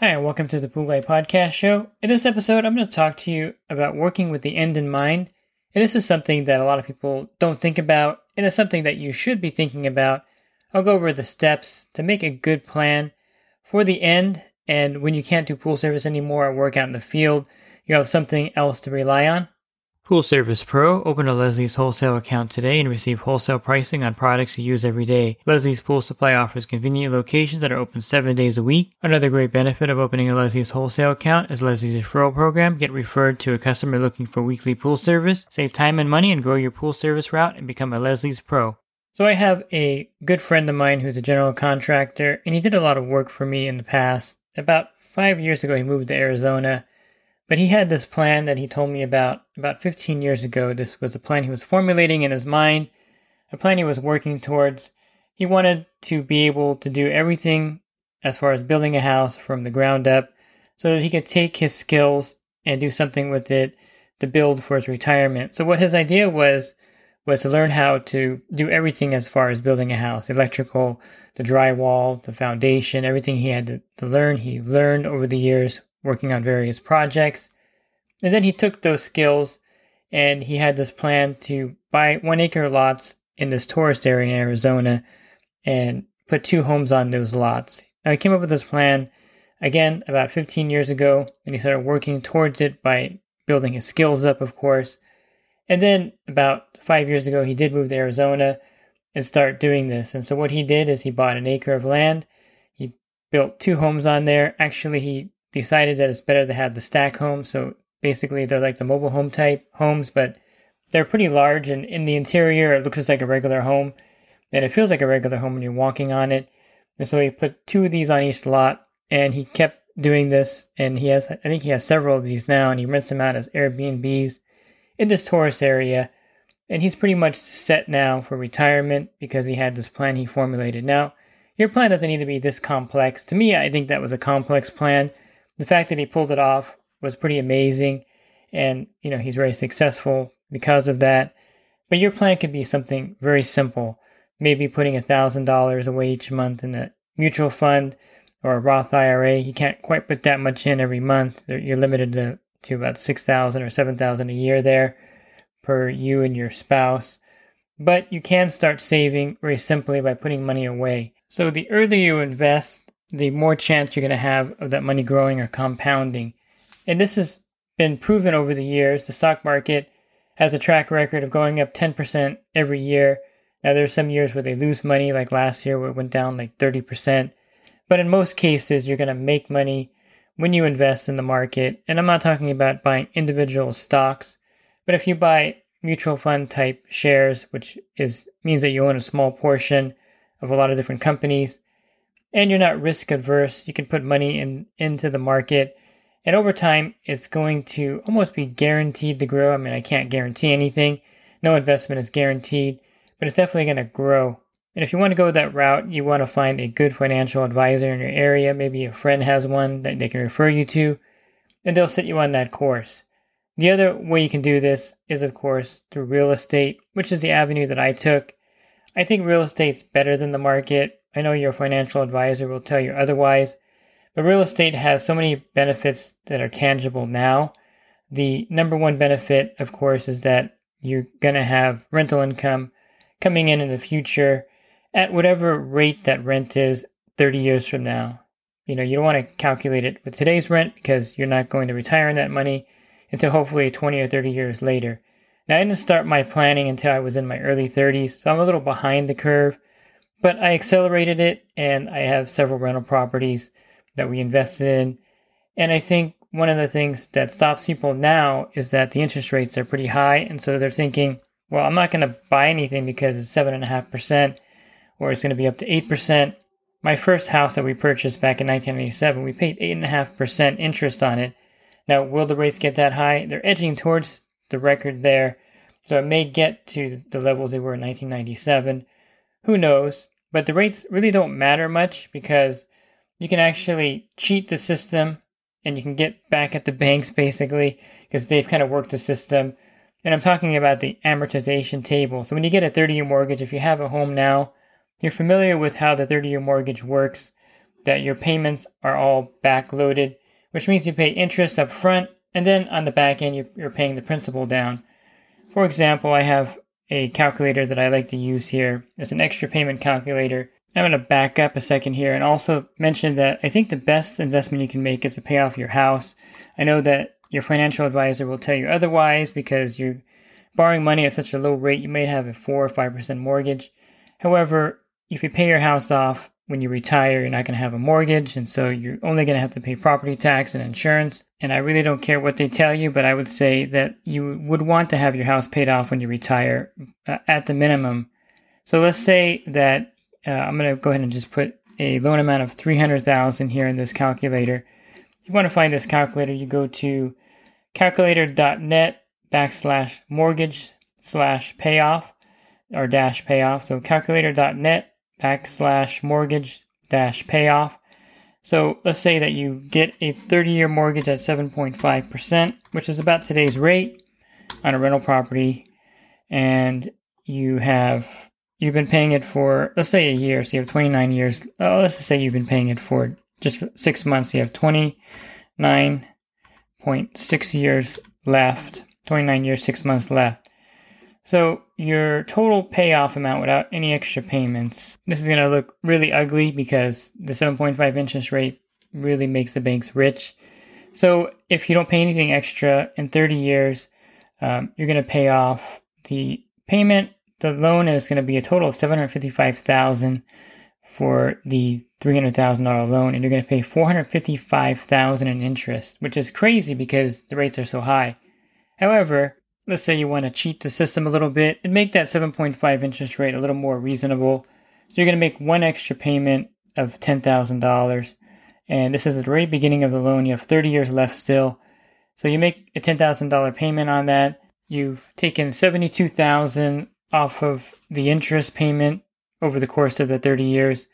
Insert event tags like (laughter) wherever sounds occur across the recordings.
Hi, and welcome to the Guy Podcast Show. In this episode, I'm going to talk to you about working with the end in mind. And this is something that a lot of people don't think about, and it's something that you should be thinking about. I'll go over the steps to make a good plan for the end, and when you can't do pool service anymore or work out in the field, you have something else to rely on. Pool Service Pro. Open a Leslie's wholesale account today and receive wholesale pricing on products you use every day. Leslie's Pool Supply offers convenient locations that are open seven days a week. Another great benefit of opening a Leslie's wholesale account is Leslie's referral program. Get referred to a customer looking for weekly pool service. Save time and money and grow your pool service route and become a Leslie's Pro. So I have a good friend of mine who's a general contractor, and he did a lot of work for me in the past. About five years ago, he moved to Arizona but he had this plan that he told me about about 15 years ago. This was a plan he was formulating in his mind, a plan he was working towards. He wanted to be able to do everything as far as building a house from the ground up so that he could take his skills and do something with it to build for his retirement. So what his idea was was to learn how to do everything as far as building a house, electrical, the drywall, the foundation, everything he had to, to learn. He learned over the years working on various projects. And then he took those skills and he had this plan to buy one acre lots in this tourist area in Arizona and put two homes on those lots. Now he came up with this plan again about 15 years ago and he started working towards it by building his skills up, of course. And then about five years ago, he did move to Arizona and start doing this. And so what he did is he bought an acre of land. He built two homes on there. Actually, he decided that it's better to have the stack home. So basically, they're like the mobile home type homes, but they're pretty large. And in the interior, it looks just like a regular home. And it feels like a regular home when you're walking on it. And so he put two of these on each lot. And he kept doing this. And he has, I think he has several of these now. And he rents them out as Airbnbs in this tourist area. And he's pretty much set now for retirement because he had this plan he formulated. Now, your plan doesn't need to be this complex. To me, I think that was a complex plan the fact that he pulled it off was pretty amazing. And, you know, he's very successful because of that. But your plan could be something very simple. Maybe putting a $1,000 away each month in a mutual fund or a Roth IRA. You can't quite put that much in every month. You're limited to, to about 6000 or 7000 a year there per you and your spouse. But you can start saving very simply by putting money away. So the earlier you invest, the more chance you're going to have of that money growing or compounding. And this has been proven over the years. The stock market has a track record of going up 10% every year. Now, there's some years where they lose money, like last year where it went down like 30%. But in most cases, you're going to make money when you invest in the market. And I'm not talking about buying individual stocks, but if you buy mutual fund type shares, which is means that you own a small portion of a lot of different companies, and you're not risk adverse, you can put money in into the market. And over time, it's going to almost be guaranteed to grow. I mean, I can't guarantee anything. No investment is guaranteed, but it's definitely going to grow. And if you want to go that route, you want to find a good financial advisor in your area. Maybe a friend has one that they can refer you to, and they'll set you on that course. The other way you can do this is, of course, through real estate, which is the avenue that I took. I think real estate's better than the market. I know your financial advisor will tell you otherwise, but real estate has so many benefits that are tangible now. The number one benefit, of course, is that you're going to have rental income coming in in the future at whatever rate that rent is 30 years from now. You know, you don't want to calculate it with today's rent because you're not going to retire on that money until hopefully 20 or 30 years later. Now, I didn't start my planning until I was in my early 30s, so I'm a little behind the curve. But I accelerated it and I have several rental properties that we invested in. And I think one of the things that stops people now is that the interest rates are pretty high. And so they're thinking, well, I'm not going to buy anything because it's 7.5% or it's going to be up to 8%. My first house that we purchased back in 1997, we paid 8.5% interest on it. Now, will the rates get that high? They're edging towards the record there. So it may get to the levels they were in 1997. Who knows? But the rates really don't matter much because you can actually cheat the system and you can get back at the (laughs) banks basically because they've kind of worked the system. And I'm talking about the amortization table. So when you get a 30 year mortgage, if you have a home now, you're familiar with how the 30 year mortgage works, that your payments are all backloaded, which means you pay interest up front and then on the back end you're paying the principal down. For example, I have a calculator that I like to use here. It's an extra payment calculator. I'm going to back up a second here and also mention that I think the best investment you can make is to pay off your house. I know that your financial advisor will tell you otherwise because you're borrowing money at such a low rate, you may have a 4 or 5% mortgage. However, if you pay your house off when you retire, you're not going to have a mortgage, and so you're only going to have to pay property tax and insurance. And I really don't care what they tell you, but I would say that you would want to have your house paid off when you retire uh, at the minimum. So let's say that uh, I'm going to go ahead and just put a loan amount of 300,000 here in this calculator. If you want to find this calculator, you go to calculator.net backslash mortgage slash payoff or dash payoff. So calculator.net backslash mortgage dash payoff. So let's say that you get a 30 year mortgage at 7.5%, which is about today's rate on a rental property, and you have you've been paying it for let's say a year, so you have 29 years. Oh, let's just say you've been paying it for just six months. You have 29.6 years left, 29 years, six months left. So your total payoff amount without any extra payments, this is going to look really ugly because the 7.5 interest rate really makes the banks rich. So if you don't pay anything extra in 30 years, um, you're going to pay off the payment. The loan is going to be a total of 755,000 for the $300,000 loan, and you're going to pay 455,000 in interest, which is crazy because the rates are so high. However, let's say you want to cheat the system a little bit and make that 7.5 interest rate a little more reasonable. So you're going to make one extra payment of $10,000. And this is the very beginning of the loan. You have 30 years left still. So you make a $10,000 payment on that. You've taken 72,000 off of the interest payment over the course of the 30 years.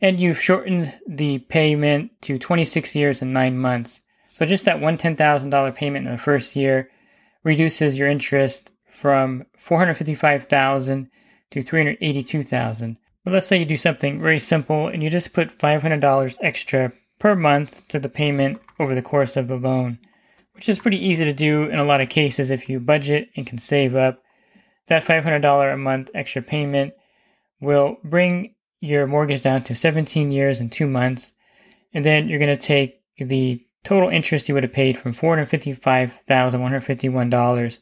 And you've shortened the payment to 26 years and 9 months. So just that one $10,000 payment in the first year reduces your interest from 455,000 to 382,000. But let's say you do something very simple and you just put $500 extra per month to the payment over the course of the loan, which is pretty easy to do in a lot of cases if you budget and can save up. That $500 a month extra payment will bring your mortgage down to 17 years and 2 months, and then you're going to take the Total interest you would have paid from $455,151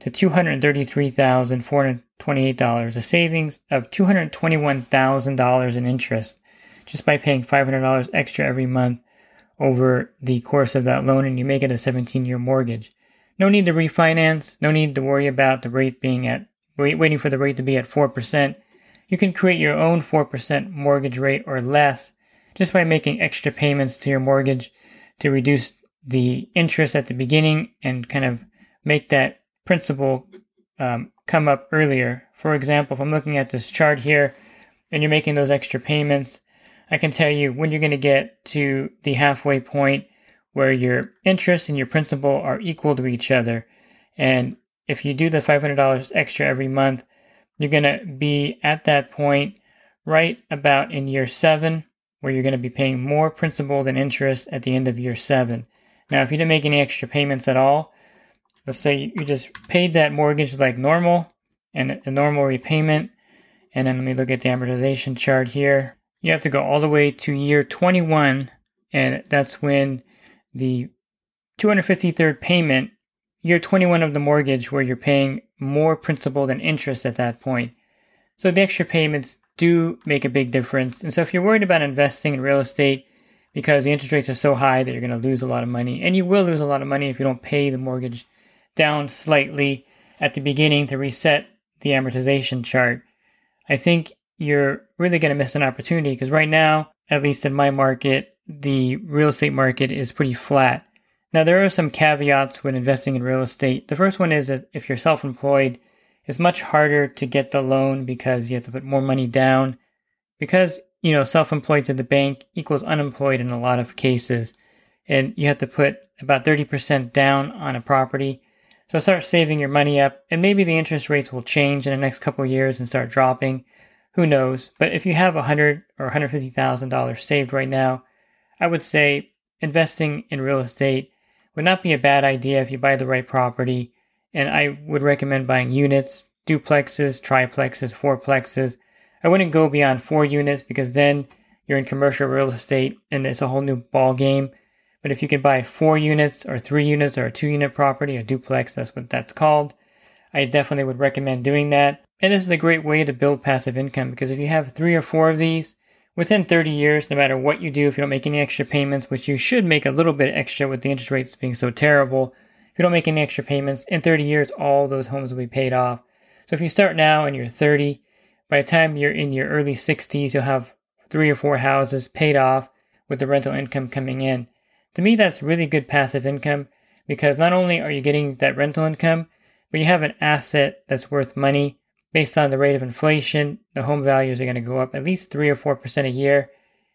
to $233,428, a savings of $221,000 in interest just by paying $500 extra every month over the course of that loan and you make it a 17 year mortgage. No need to refinance, no need to worry about the rate being at waiting for the rate to be at 4%. You can create your own 4% mortgage rate or less just by making extra payments to your mortgage to reduce the interest at the beginning and kind of make that principal um, come up earlier. For example, if I'm looking at this chart here and you're making those extra payments, I can tell you when you're going to get to the halfway point where your interest and your principal are equal to each other. And if you do the $500 extra every month, you're going to be at that point right about in year seven where you're going to be paying more principal than interest at the end of year seven. Now, if you didn't make any extra payments at all, let's say you just paid that mortgage like normal and a normal repayment, and then let me look at the amortization chart here. You have to go all the way to year 21, and that's when the 253rd payment, year 21 of the mortgage, where you're paying more principal than interest at that point. So the extra payments do make a big difference. And so if you're worried about investing in real estate because the interest rates are so high that you're going to lose a lot of money, and you will lose a lot of money if you don't pay the mortgage down slightly at the beginning to reset the amortization chart, I think you're really going to miss an opportunity because right now, at least in my market, the real estate market is pretty flat. Now, there are some caveats when investing in real estate. The first one is that if you're self employed, it's much harder to get the loan because you have to put more money down. Because, you know, self employed to the bank equals unemployed in a lot of cases. And you have to put about 30% down on a property. So start saving your money up, and maybe the interest rates will change in the next couple years and start dropping. Who knows? But if you have a hundred or one hundred fifty thousand dollars saved right now, I would say investing in real estate would not be a bad idea if you buy the right property. And I would recommend buying units, duplexes, triplexes, fourplexes. I wouldn't go beyond four units because then you're in commercial real estate and it's a whole new ball game. But if you can buy four units or three units or a two unit property, a duplex, that's what that's called, I definitely would recommend doing that. And this is a great way to build passive income because if you have three or four of these, within 30 years, no matter what you do, if you don't make any extra payments, which you should make a little bit extra with the interest rates being so terrible, you don't make any extra payments, in 30 years, all those homes will be paid off. So if you start now and you're 30, by the time you're in your early 60s, you'll have three or four houses paid off with the rental income coming in. To me, that's really good passive income because not only are you getting that rental income, but you have an asset that's worth money based on the rate of inflation. The home values are going to go up at least three or four percent a year.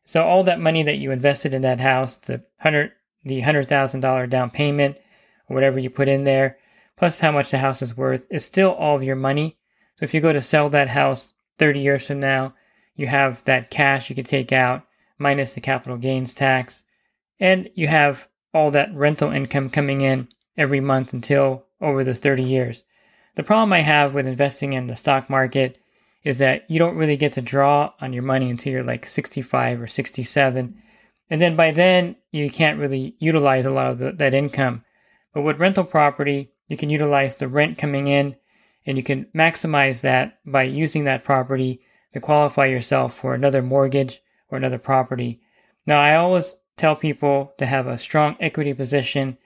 So all that money that you invested in that house, the hundred, the hundred thousand dollar down payment, or whatever you put in there, plus how much the house is worth, is still all of your money. So if you go to sell that house 30 years from now, you have that cash you can take out minus the capital gains tax and you have all that rental income coming in every month until over those 30 years. The problem I have with investing in the stock market is that you don't really get to draw on your money until you're like 65 or 67. And then by then, you can't really utilize a lot of the, that income. But with rental property, you can utilize the rent coming in and you can maximize that by using that property to qualify yourself for another mortgage or another property. Now, I always tell people to have a strong equity position,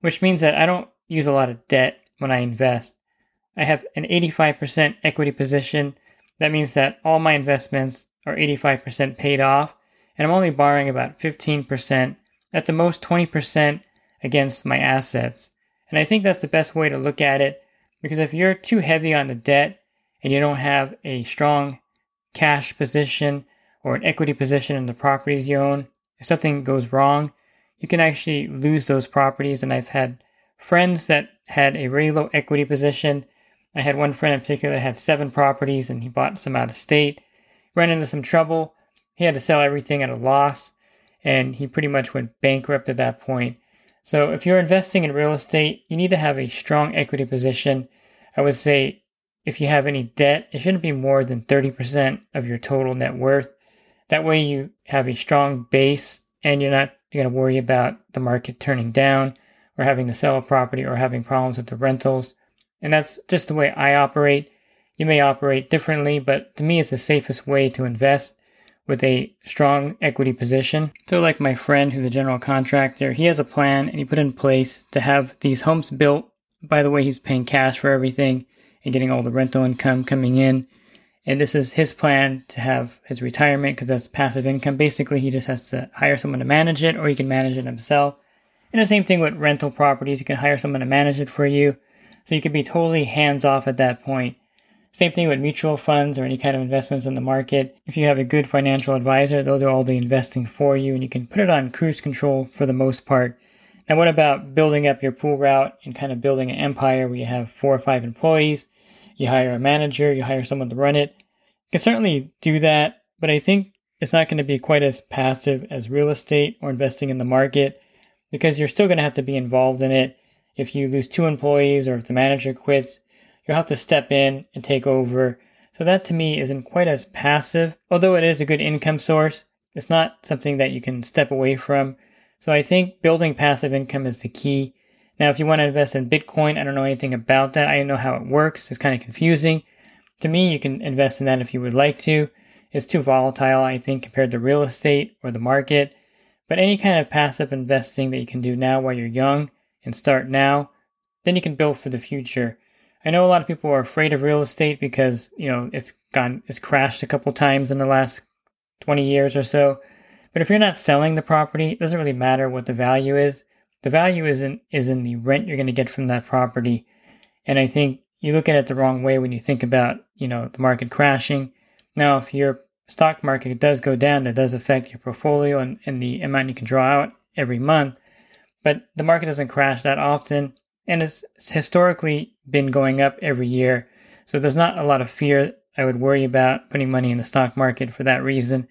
which means that I don't use a lot of debt when I invest. I have an 85% equity position. That means that all my investments are 85% paid off, and I'm only borrowing about 15%, at the most 20% against my assets. And I think that's the best way to look at it because if you're too heavy on the debt and you don't have a strong cash position or an equity position in the properties you own, if something goes wrong, you can actually lose those properties. And I've had friends that had a very low equity position. I had one friend in particular that had seven properties and he bought some out of state, ran into some trouble. He had to sell everything at a loss and he pretty much went bankrupt at that point. So if you're investing in real estate, you need to have a strong equity position. I would say if you have any debt, it shouldn't be more than 30% of your total net worth. That way you have a strong base and you're not going to worry about the market turning down or having to sell a property or having problems with the rentals. And that's just the way I operate. You may operate differently, but to me, it's the safest way to invest with a strong equity position. So, like my friend who's a general contractor, he has a plan and he put in place to have these homes built. By the way, he's paying cash for everything and getting all the rental income coming in. And this is his plan to have his retirement because that's passive income. Basically, he just has to hire someone to manage it or he can manage it himself. And the same thing with rental properties. You can hire someone to manage it for you. So you can be totally hands off at that point. Same thing with mutual funds or any kind of investments in the market. If you have a good financial advisor, they'll do all the investing for you and you can put it on cruise control for the most part. Now, what about building up your pool route and kind of building an empire where you have four or five employees? You hire a manager, you hire someone to run it. You can certainly do that, but I think it's not going to be quite as passive as real estate or investing in the market because you're still going to have to be involved in it. If you lose two employees or if the manager quits, you'll have to step in and take over. So that to me isn't quite as passive, although it is a good income source. It's not something that you can step away from. So I think building passive income is the key. Now, if you want to invest in Bitcoin, I don't know anything about that. I don't know how it works. It's kind of confusing. To me, you can invest in that if you would like to. It's too volatile, I think, compared to real estate or the market. But any kind of passive investing that you can do now while you're young and start now, then you can build for the future. I know a lot of people are afraid of real estate because, you know, it's gone, it's crashed a couple times in the last 20 years or so. But if you're not selling the property, it doesn't really matter what the value is. The value is in, is in the rent you're going to get from that property. And I think you look at it the wrong way when you think about, you know, the market crashing. Now, if your stock market does go down, that does affect your portfolio and, and the amount you can draw out every month. But the market doesn't crash that often, and it's historically been going up every year. So there's not a lot of fear I would worry about putting money in the stock market for that reason.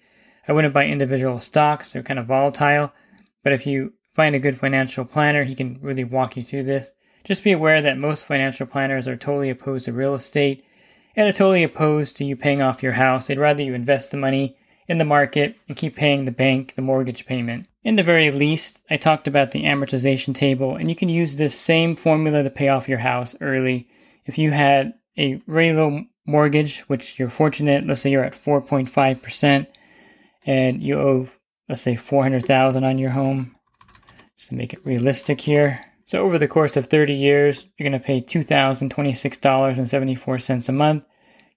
I wouldn't buy individual stocks, they're kind of volatile. But if you find a good financial planner, he can really walk you through this. Just be aware that most financial planners are totally opposed to real estate and are totally opposed to you paying off your house. They'd rather you invest the money in the market and keep paying the bank the mortgage payment. In the very least, I talked about the amortization table, and you can use this same formula to pay off your house early. If you had a very low mortgage, which you're fortunate, let's say you're at 4.5%, and you owe, let's say, 400,000 on your home, just to make it realistic here. So over the course of 30 years, you're going to pay $2,026.74 a month.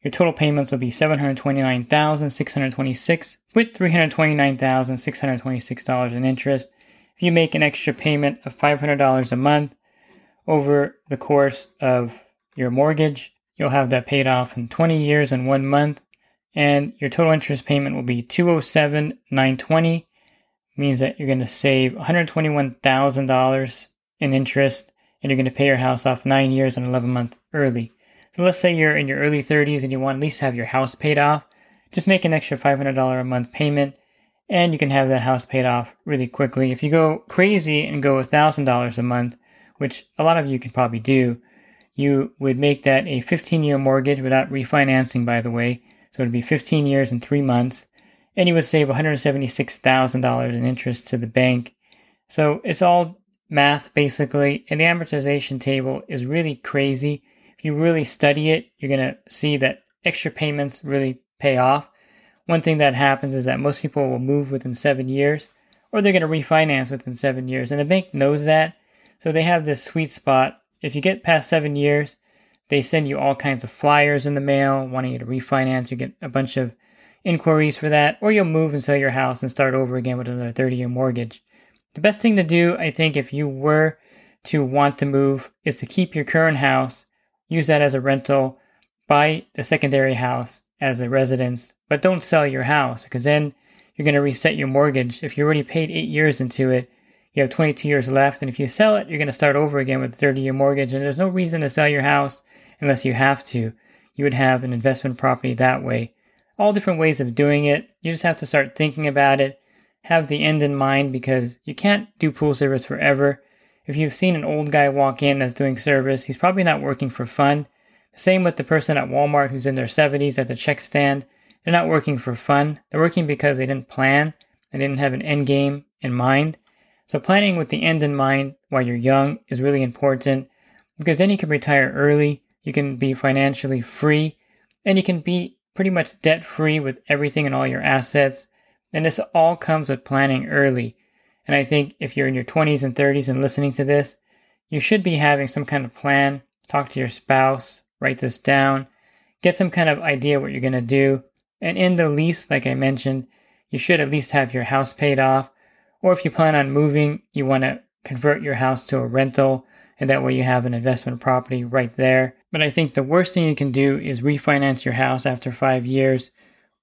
Your total payments will be 729,626 with $329,626 in interest. If you make an extra payment of $500 a month over the course of your mortgage, you'll have that paid off in 20 years and 1 month and your total interest payment will be 207,920 means that you're going to save $121,000 in interest and you're going to pay your house off 9 years and 11 months early. So let's say you're in your early 30s and you want at least have your house paid off. Just make an extra $500 a month payment and you can have that house paid off really quickly. If you go crazy and go $1,000 a month, which a lot of you can probably do, you would make that a 15 year mortgage without refinancing, by the way. So it'd be 15 years and three months. And you would save $176,000 in interest to the bank. So it's all math basically. And the amortization table is really crazy if you really study it, you're going to see that extra payments really pay off. One thing that happens is that most people will move within seven years, or they're going to refinance within seven years. And the bank knows that. So they have this sweet spot. If you get past seven years, they send you all kinds of flyers in the mail wanting you to refinance. You get a bunch of inquiries for that, or you'll move and sell your house and start over again with another 30 year mortgage. The best thing to do, I think, if you were to want to move, is to keep your current house use that as a rental, buy a secondary house as a residence, but don't sell your house because then you're going to reset your mortgage. If you already paid eight years into it, you have 22 years left. And if you sell it, you're going to start over again with a 30 year mortgage. And there's no reason to sell your house unless you have to. You would have an investment property that way. All different ways of doing it. You just have to start thinking about it. Have the end in mind because you can't do pool service forever. If you've seen an old guy walk in that's doing service, he's probably not working for fun. Same with the person at Walmart who's in their 70s at the check stand. They're not working for fun. They're working because they didn't plan. They didn't have an end game in mind. So planning with the end in mind while you're young is really important because then you can retire early. You can be financially free and you can be pretty much debt free with everything and all your assets. And this all comes with planning early. And I think if you're in your 20s and 30s and listening to this, you should be having some kind of plan. Talk to your spouse, write this down, get some kind of idea what you're going to do. And in the lease, like I mentioned, you should at least have your house paid off. Or if you plan on moving, you want to convert your house to a rental, and that way you have an investment property right there. But I think the worst thing you can do is refinance your house after five years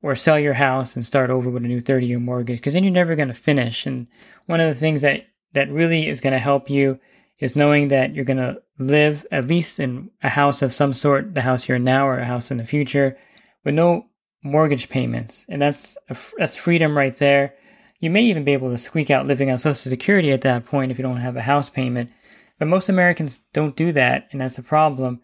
or sell your house and start over with a new 30 year mortgage because then you're never going to finish. And one of the things that, that really is going to help you is knowing that you're going to live at least in a house of some sort, the house you're in now or a house in the future, with no mortgage payments. And that's, a, that's freedom right there. You may even be able to squeak out living on Social Security at that point if you don't have a house payment. But most Americans don't do that, and that's a problem.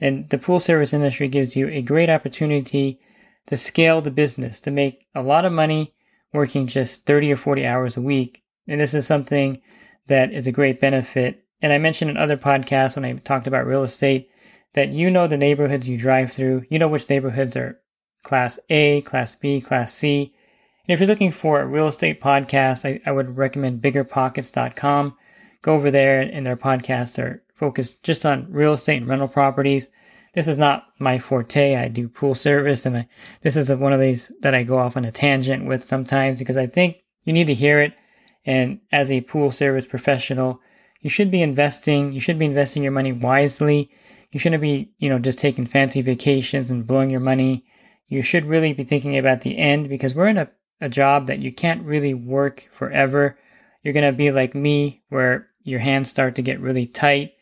And the pool service industry gives you a great opportunity to scale the business, to make a lot of money working just 30 or 40 hours a week. And this is something that is a great benefit. And I mentioned in other podcasts when I talked about real estate that you know the neighborhoods you drive through, you know which neighborhoods are class A, class B, class C. And if you're looking for a real estate podcast, I, I would recommend biggerpockets.com. Go over there and their podcasts are focused just on real estate and rental properties. This is not my forte. I do pool service, and I, this is one of these that I go off on a tangent with sometimes because I think you need to hear it. And as a pool service professional, you should be investing. You should be investing your money wisely. You shouldn't be, you know, just taking fancy vacations and blowing your money. You should really be thinking about the end because we're in a, a job that you can't really work forever. You're going to be like me, where your hands start to get really tight.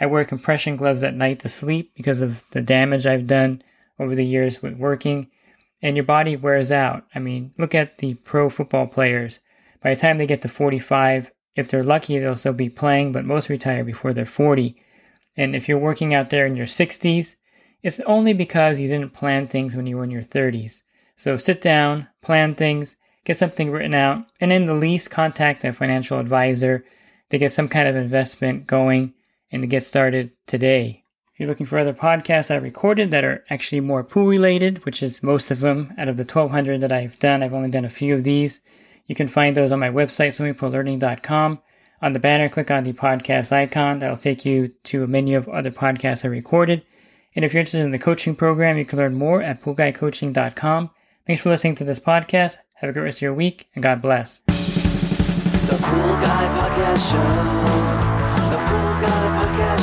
I wear compression gloves at night to sleep because of the damage I've done over the years with working. And your body wears out. I mean, look at the pro football players. By the time they get to 45, if they're lucky, they'll still be playing, but most retire before they're 40. And if you're working out there in your 60s, it's only because you didn't plan things when you were in your 30s. So sit down, plan things, get something written out, and in the least, contact a financial advisor to get some kind of investment going and to get started today. If you're looking for other podcasts I recorded that are actually more pool related, which is most of them out of the 1200 that I've done, I've only done a few of these. You can find those on my website, swimmingpoollearning.com. On the banner, click on the podcast icon. That'll take you to a menu of other podcasts I recorded. And if you're interested in the coaching program, you can learn more at poolguycoaching.com. Thanks for listening to this podcast. Have a great rest of your week, and God bless. The Pool Guy Podcast Show.